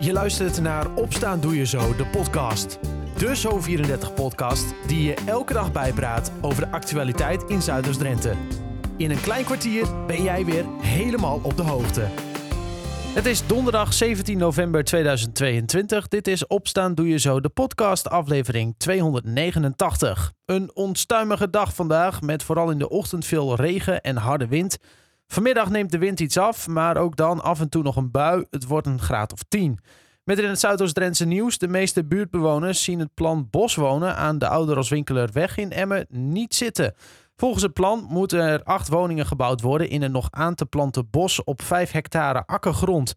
Je luistert naar Opstaan Doe Je Zo, de podcast. De Zo34-podcast die je elke dag bijpraat over de actualiteit in Zuiders-Drenthe. In een klein kwartier ben jij weer helemaal op de hoogte. Het is donderdag 17 november 2022. Dit is Opstaan Doe Je Zo, de podcast aflevering 289. Een onstuimige dag vandaag met vooral in de ochtend veel regen en harde wind. Vanmiddag neemt de wind iets af, maar ook dan af en toe nog een bui. Het wordt een graad of 10. Met in het Zuidoost-Drentse nieuws. De meeste buurtbewoners zien het plan boswonen aan de Ouderoswinkelerweg in Emmen niet zitten. Volgens het plan moeten er acht woningen gebouwd worden in een nog aan te planten bos op 5 hectare akkergrond.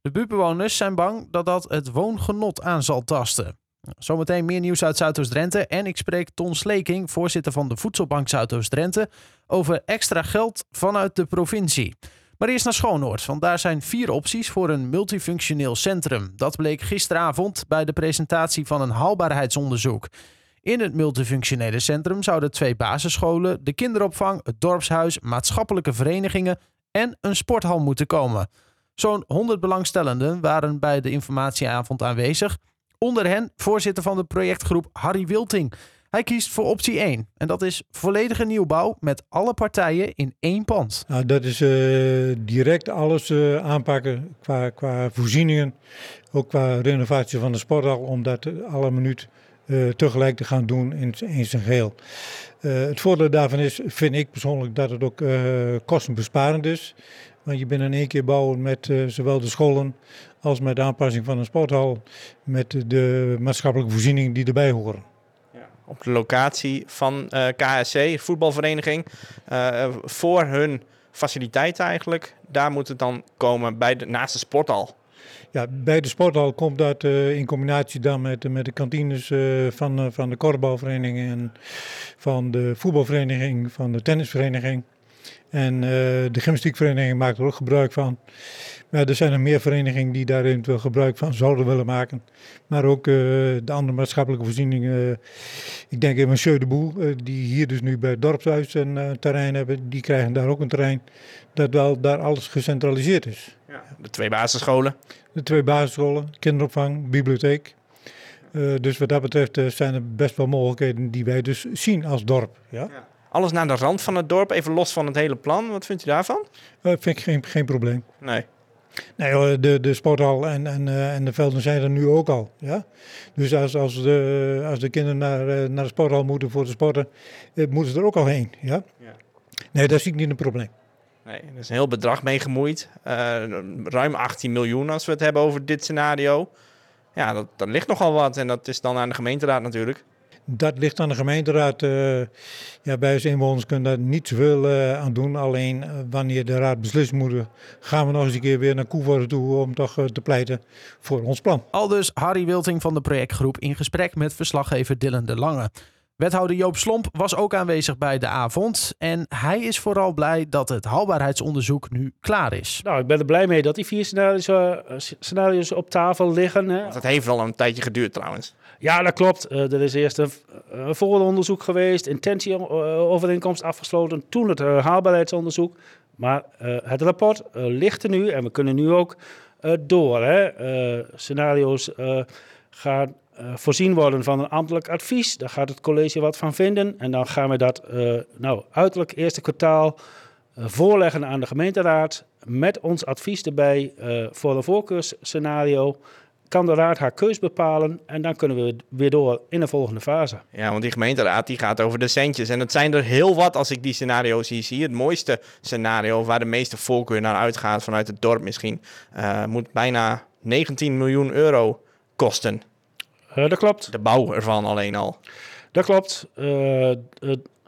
De buurtbewoners zijn bang dat dat het woongenot aan zal tasten. Zometeen meer nieuws uit Zuidoost-Drenthe. En ik spreek Ton Sleking, voorzitter van de Voedselbank Zuidoost-Drenthe, over extra geld vanuit de provincie. Maar eerst naar Schoonoord, want daar zijn vier opties voor een multifunctioneel centrum. Dat bleek gisteravond bij de presentatie van een haalbaarheidsonderzoek. In het multifunctionele centrum zouden twee basisscholen, de kinderopvang, het dorpshuis, maatschappelijke verenigingen en een sporthal moeten komen. Zo'n 100 belangstellenden waren bij de informatieavond aanwezig. Onder hen voorzitter van de projectgroep Harry Wilting. Hij kiest voor optie 1 en dat is volledige nieuwbouw met alle partijen in één pand. Nou, dat is uh, direct alles uh, aanpakken qua, qua voorzieningen, ook qua renovatie van de sporthal, om dat alle minuut uh, tegelijk te gaan doen in, in zijn geheel. het voordeel daarvan is, vind ik persoonlijk, dat het ook kostenbesparend is. Want je bent in één keer bouwen met zowel de scholen als met de aanpassing van een sporthal, met de maatschappelijke voorzieningen die erbij horen op de locatie van uh, KSC, voetbalvereniging, uh, voor hun faciliteiten eigenlijk. Daar moet het dan komen bij de, naast de sporthal. Ja, bij de sporthal komt dat uh, in combinatie dan met, met de kantines van, van de korfbalvereniging en van de voetbalvereniging, van de tennisvereniging. En de gymnastiekvereniging maakt er ook gebruik van. Maar er zijn er meer verenigingen die daar eventueel gebruik van zouden willen maken. Maar ook uh, de andere maatschappelijke voorzieningen. Uh, ik denk in Monsieur de Boel, die hier dus nu bij het dorpshuis een terrein hebben. Die krijgen daar ook een terrein. Dat wel daar alles gecentraliseerd is. Ja, de twee basisscholen. De twee basisscholen, kinderopvang, bibliotheek. dus wat dat betreft zijn er best wel mogelijkheden die wij dus zien als dorp. Ja? ja. Alles naar de rand van het dorp, even los van het hele plan. Wat vindt u daarvan? vind ik geen, geen probleem. Nee. Nee, de, de sporthal en, en, eh, en de velden zijn er nu ook al. Ja? Dus als, als, de, als de kinderen naar, eh, naar de sporthal moeten voor te sporten, moeten ze er ook al heen. Ja? ja. Nee, daar zie ik niet een probleem. Nee, er is een heel bedrag mee gemoeid. ruim 18 miljoen als we het hebben over dit scenario. Ja, dat, dat ligt nogal wat en dat is dan aan de gemeenteraad natuurlijk. Dat ligt aan de gemeenteraad. Uh, ja, wij als inwoners kunnen daar niet zoveel aan doen. Alleen uh, wanneer de raad beslist moet, gaan we nog eens een keer weer naar Koevoorde toe om toch te pleiten voor ons plan. Aldus Harry Wilting van de projectgroep in gesprek met verslaggever Dylan de Lange. Wethouder Joop Slomp was ook aanwezig bij de avond. En hij is vooral blij dat het haalbaarheidsonderzoek nu klaar is. Nou, ik ben er blij mee dat die vier scenario's, uh, scenario's op tafel liggen. Hè. Dat heeft al een tijdje geduurd trouwens. Ja, dat klopt. Uh, er is eerst een, een vooronderzoek geweest, intentieovereenkomst afgesloten, toen het uh, haalbaarheidsonderzoek. Maar het rapport ligt er nu en we kunnen nu ook door. Hè. scenario's gaan uh, voorzien worden van een ambtelijk advies. Daar gaat het college wat van vinden. En dan gaan we dat uh, nou, uiterlijk eerste kwartaal uh, voorleggen aan de gemeenteraad. Met ons advies erbij voor een voorkeursscenario. Kan de raad haar keus bepalen en dan kunnen we weer door in de volgende fase. Ja, want die gemeenteraad die gaat over de centjes. En het zijn er heel wat als ik die scenario's hier zie. Het mooiste scenario waar de meeste voorkeur naar uitgaat vanuit het dorp misschien... moet bijna 19 miljoen euro kosten. Uh, dat klopt. De bouw ervan alleen al. Dat klopt. Uh,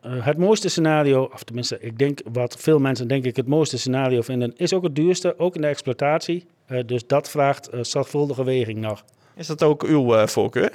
het mooiste scenario, of tenminste, ik denk wat veel mensen denk ik het mooiste scenario vinden, is ook het duurste, ook in de exploitatie. dus dat vraagt zorgvuldige weging nog. Is dat ook uw voorkeur?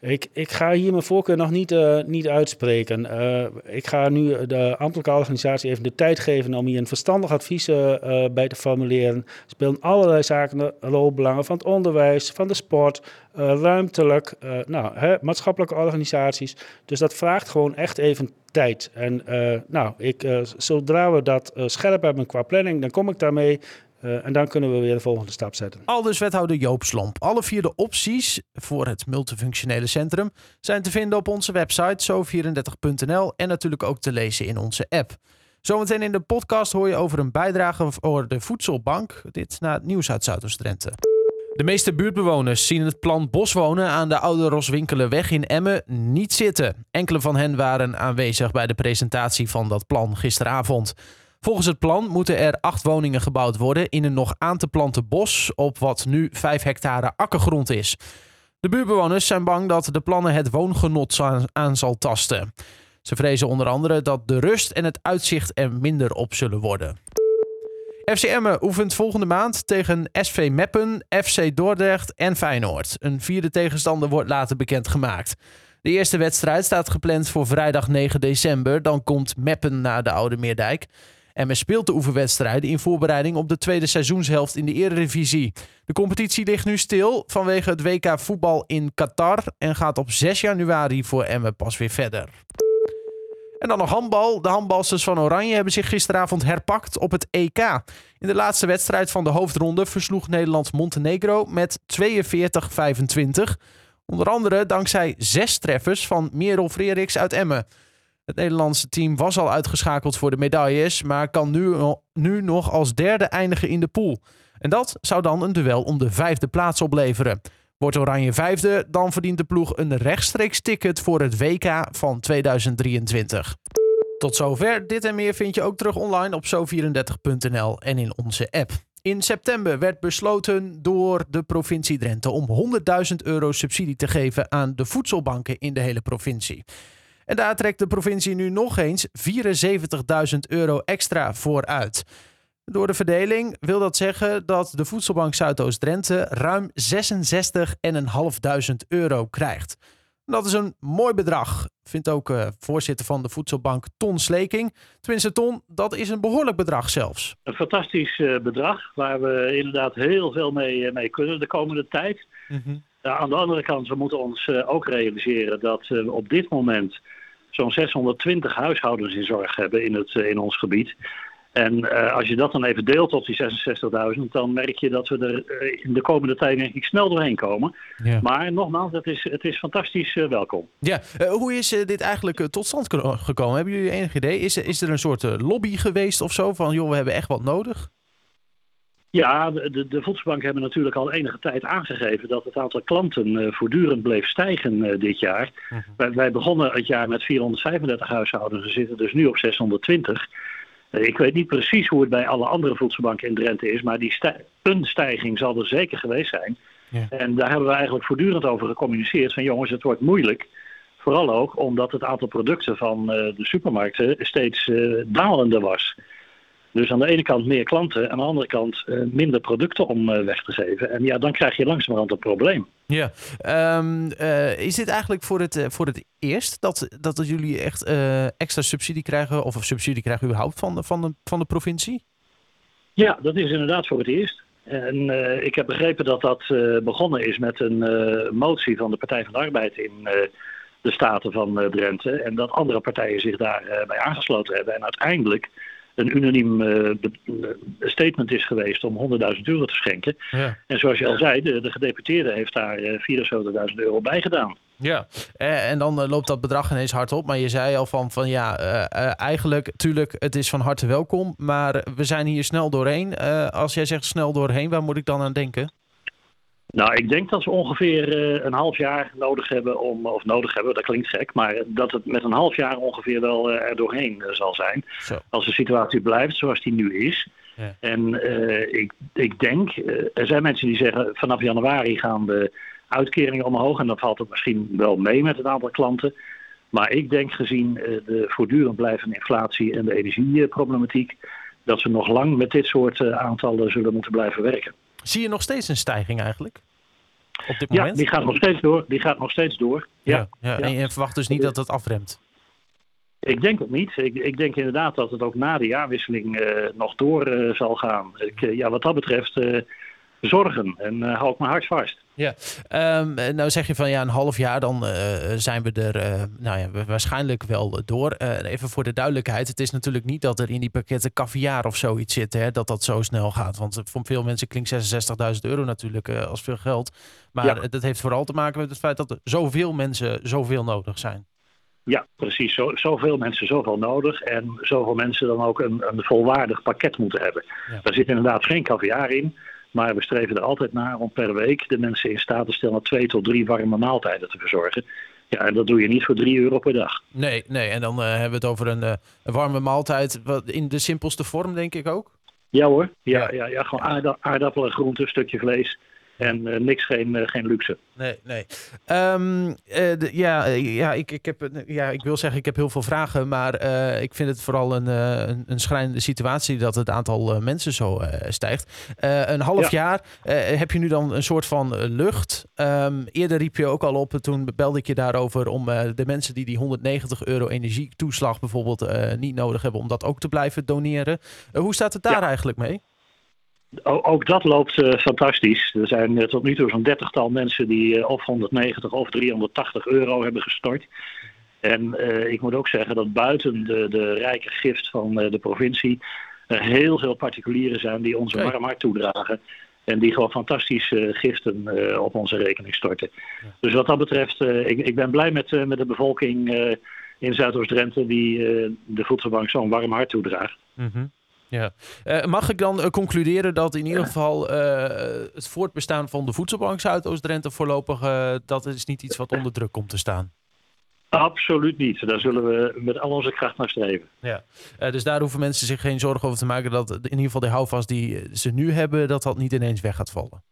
Ik, ik ga hier mijn voorkeur nog niet, uh, niet uitspreken. Uh, ik ga nu de ambtelijke organisatie even de tijd geven om hier een verstandig advies uh, bij te formuleren. Er spelen allerlei zaken een rol, belangen van het onderwijs, van de sport, ruimtelijk, nou, hè, maatschappelijke organisaties. Dus dat vraagt gewoon echt even tijd. En nou, ik, zodra we dat scherp hebben qua planning, dan kom ik daarmee. Uh, en dan kunnen we weer de volgende stap zetten. Al dus wethouder Joop Slomp. Alle vier de opties voor het multifunctionele centrum zijn te vinden op onze website zo34.nl en natuurlijk ook te lezen in onze app. Zometeen in de podcast hoor je over een bijdrage voor de voedselbank. Dit na het nieuws uit Zuidoost-Drenthe. De meeste buurtbewoners zien het plan boswonen aan de Oude Roswinkelenweg in Emmen niet zitten. Enkele van hen waren aanwezig bij de presentatie van dat plan gisteravond. Volgens het plan moeten er acht woningen gebouwd worden in een nog aan te planten bos op wat nu 5 hectare akkergrond is. De buurtbewoners zijn bang dat de plannen het woongenot aan zal tasten. Ze vrezen onder andere dat de rust en het uitzicht er minder op zullen worden. FCM oefent volgende maand tegen SV Meppen, FC Dordrecht en Feyenoord. Een vierde tegenstander wordt later bekendgemaakt. De eerste wedstrijd staat gepland voor vrijdag 9 december. Dan komt Meppen naar de Oude Meerdijk. Men speelt de oefenwedstrijden in voorbereiding op de tweede seizoenshelft in de Eredivisie. De competitie ligt nu stil vanwege het WK voetbal in Qatar en gaat op 6 januari voor Emmen pas weer verder. En dan nog handbal. De handbalsters van Oranje hebben zich gisteravond herpakt op het EK. In de laatste wedstrijd van de hoofdronde versloeg Nederland Montenegro met 42-25. Onder andere dankzij zes treffers van Merel Frederiks uit Emmen. Het Nederlandse team was al uitgeschakeld voor de medailles, maar kan nu, nu nog als derde eindigen in de pool. En dat zou dan een duel om de vijfde plaats opleveren. Wordt Oranje vijfde, dan verdient de ploeg een rechtstreeks ticket voor het WK van 2023. Tot zover. Dit en meer vind je ook terug online op zo34.nl en in onze app. In september werd besloten door de provincie Drenthe om 100.000 euro subsidie te geven aan de voedselbanken in de hele provincie. En daar trekt de provincie nu nog eens 74.000 euro extra voor uit. Door de verdeling wil dat zeggen dat de Voedselbank Zuidoost-Drenthe ruim 66.500 euro krijgt. Dat is een mooi bedrag, vindt ook uh, voorzitter van de Voedselbank Ton Sleking. Tenminste, Ton, dat is een behoorlijk bedrag zelfs. Een fantastisch uh, bedrag waar we inderdaad heel veel mee, uh, mee kunnen de komende tijd. Mm -hmm. aan de andere kant, we moeten ons ook realiseren dat we op dit moment zo'n 620 huishoudens in zorg hebben in, het, in ons gebied. En uh, als je dat dan even deelt op die 66.000, dan merk je dat we er uh, in de komende tijd denk ik snel doorheen komen. Ja. Maar nogmaals, het is, het is fantastisch uh, welkom. Ja, hoe is dit eigenlijk tot stand gekomen? Hebben jullie enig idee? Is, is er een soort lobby geweest of zo van joh, we hebben echt wat nodig? Ja, de, de voedselbanken hebben natuurlijk al enige tijd aangegeven dat het aantal klanten voortdurend bleef stijgen dit jaar. -huh. wij, wij begonnen het jaar met 435 huishoudens, we zitten dus nu op 620. Ik weet niet precies hoe het bij alle andere voedselbanken in Drenthe is, maar die stij een stijging zal er zeker geweest zijn. En daar hebben we eigenlijk voortdurend over gecommuniceerd van jongens, het wordt moeilijk. Vooral ook omdat het aantal producten van de supermarkten steeds uh, dalende was. Dus aan de ene kant meer klanten, aan de andere kant uh, minder producten om weg te geven. En ja, dan krijg je langzamerhand een probleem. Ja, um, is dit eigenlijk voor het, voor het eerst dat, dat jullie echt extra subsidie krijgen, of subsidie krijgen überhaupt van de, van de, van de provincie? Ja, dat is inderdaad voor het eerst. En uh, ik heb begrepen dat dat uh, begonnen is met een uh, motie van de Partij van de Arbeid in de Staten van Drenthe. En dat andere partijen zich daarbij bij aangesloten hebben. En uiteindelijk een unaniem uh, statement is geweest om 100.000 euro te schenken. Ja. En zoals je al zei, de, de gedeputeerde heeft daar uh, 74.000 euro bij gedaan. Ja, en dan loopt dat bedrag ineens hard op. Maar je zei al van, van ja, uh, eigenlijk, tuurlijk, het is van harte welkom. Maar we zijn hier snel doorheen. als jij zegt snel doorheen, waar moet ik dan aan denken? Nou, ik denk dat we ongeveer uh, een half jaar nodig hebben om, of nodig hebben, dat klinkt gek, maar dat het met een half jaar ongeveer wel uh, er doorheen uh, zal zijn. Zo. Als de situatie blijft zoals die nu is. Ja. En ik, ik denk, er zijn mensen die zeggen vanaf januari gaan de uitkeringen omhoog en dan valt het misschien wel mee met het aantal klanten. Maar ik denk gezien de voortdurend blijvende inflatie en de energieproblematiek, dat we nog lang met dit soort aantallen zullen moeten blijven werken. Zie je nog steeds een stijging eigenlijk? Op dit ja, moment? die gaat nog steeds door. Die gaat nog steeds door. Ja, ja, ja. En je verwacht dus niet dat het afremt? Ik denk het niet. Ik, ik denk inderdaad dat het ook na de jaarwisseling uh, nog door uh, zal gaan. Ik, uh, ja, wat dat betreft zorgen. En uh, hou ik mijn hart vast. Ja, um, nou zeg je van ja, een half jaar dan uh, zijn we er uh, nou ja, waarschijnlijk wel door. even voor de duidelijkheid, het is natuurlijk niet dat er in die pakketten caviar of zoiets zit, hè, dat dat zo snel gaat. Want voor veel mensen klinkt 66.000 euro natuurlijk als veel geld. Maar ja. dat heeft vooral te maken met het feit dat er zoveel mensen zoveel nodig zijn. Ja, precies. Zo, zoveel mensen zoveel nodig. En zoveel mensen dan ook een, een volwaardig pakket moeten hebben. Ja. Daar zit inderdaad geen caviar in. Maar we streven er altijd naar om per week de mensen in staat te stellen twee tot drie warme maaltijden te verzorgen. Ja, en dat doe je niet voor drie euro per dag. Nee, nee. En dan uh, hebben we het over een, uh, een warme maaltijd in de simpelste vorm, denk ik ook. Ja hoor, ja, ja. ja, ja gewoon aarda aardappelen, groenten, stukje vlees. En uh, niks, geen, uh, geen luxe. Nee, nee. Um, uh, de, ja, ja, ik, ik heb, ja, ik wil zeggen, ik heb heel veel vragen. Maar ik vind het vooral een, een, een, schrijnende situatie dat het aantal mensen zo stijgt. een half ja. jaar heb je nu dan een soort van lucht. Um, eerder riep je ook al op, toen belde ik je daarover om de mensen die die 190 euro energietoeslag bijvoorbeeld niet nodig hebben, om dat ook te blijven doneren. hoe staat het daar ja. eigenlijk mee? Ook dat loopt uh, fantastisch. Er zijn uh, tot nu toe zo'n dertigtal mensen die uh, of 190 of 380 euro hebben gestort. En ik moet ook zeggen dat buiten de, de rijke gift van de provincie er heel veel particulieren zijn die onze warm hart toedragen. En die gewoon fantastische giften op onze rekening storten. Dus wat dat betreft, ik, ik, ben blij met, met de bevolking in Zuidoost-Drenthe die de voedselbank zo'n warm hart toedraagt. Mm -hmm. Ja. Uh, mag ik dan uh, concluderen dat in ieder geval uh, het voortbestaan van de voedselbank Zuidoost-Drenthe voorlopig dat is niet iets wat onder druk komt te staan? Absoluut niet. Daar zullen we met al onze kracht naar streven. Ja. dus daar hoeven mensen zich geen zorgen over te maken dat in ieder geval de houvast die ze nu hebben, dat dat niet ineens weg gaat vallen.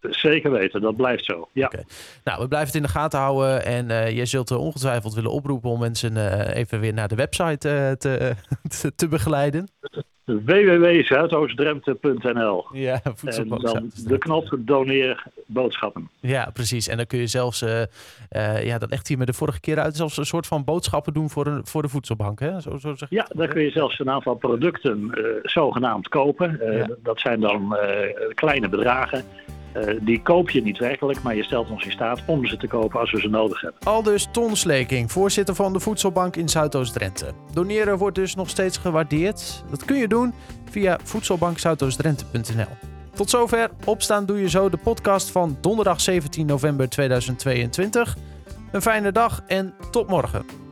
Zeker weten, dat blijft zo. Ja. Okay. Nou, we blijven het in de gaten houden. En uh, jij zult ongetwijfeld willen oproepen om mensen uh, even weer naar de website uh, te, te, te begeleiden www.zuidoostdrenthe.nl Ja, En dan de knop doneer boodschappen. Ja, precies. En dan kun je zelfs, ja, dat legt hij me de vorige keer uit, zelfs een soort van boodschappen doen voor, een, voor de voedselbank. Hè? Zo, zo zeg ja, daar kun je zelfs een aantal producten zogenaamd kopen. Ja. Dat zijn dan kleine bedragen. Uh, die koop je niet werkelijk, maar je stelt ons in staat om ze te kopen als we ze nodig hebben. Aldus Ton Sleking, voorzitter van de Voedselbank in Zuidoost-Drenthe. Doneren wordt dus nog steeds gewaardeerd. Dat kun je doen via voedselbankzuidoostdrenthe.nl. Tot zover. Opstaan doe je zo de podcast van donderdag 17 november 2022. Een fijne dag en tot morgen.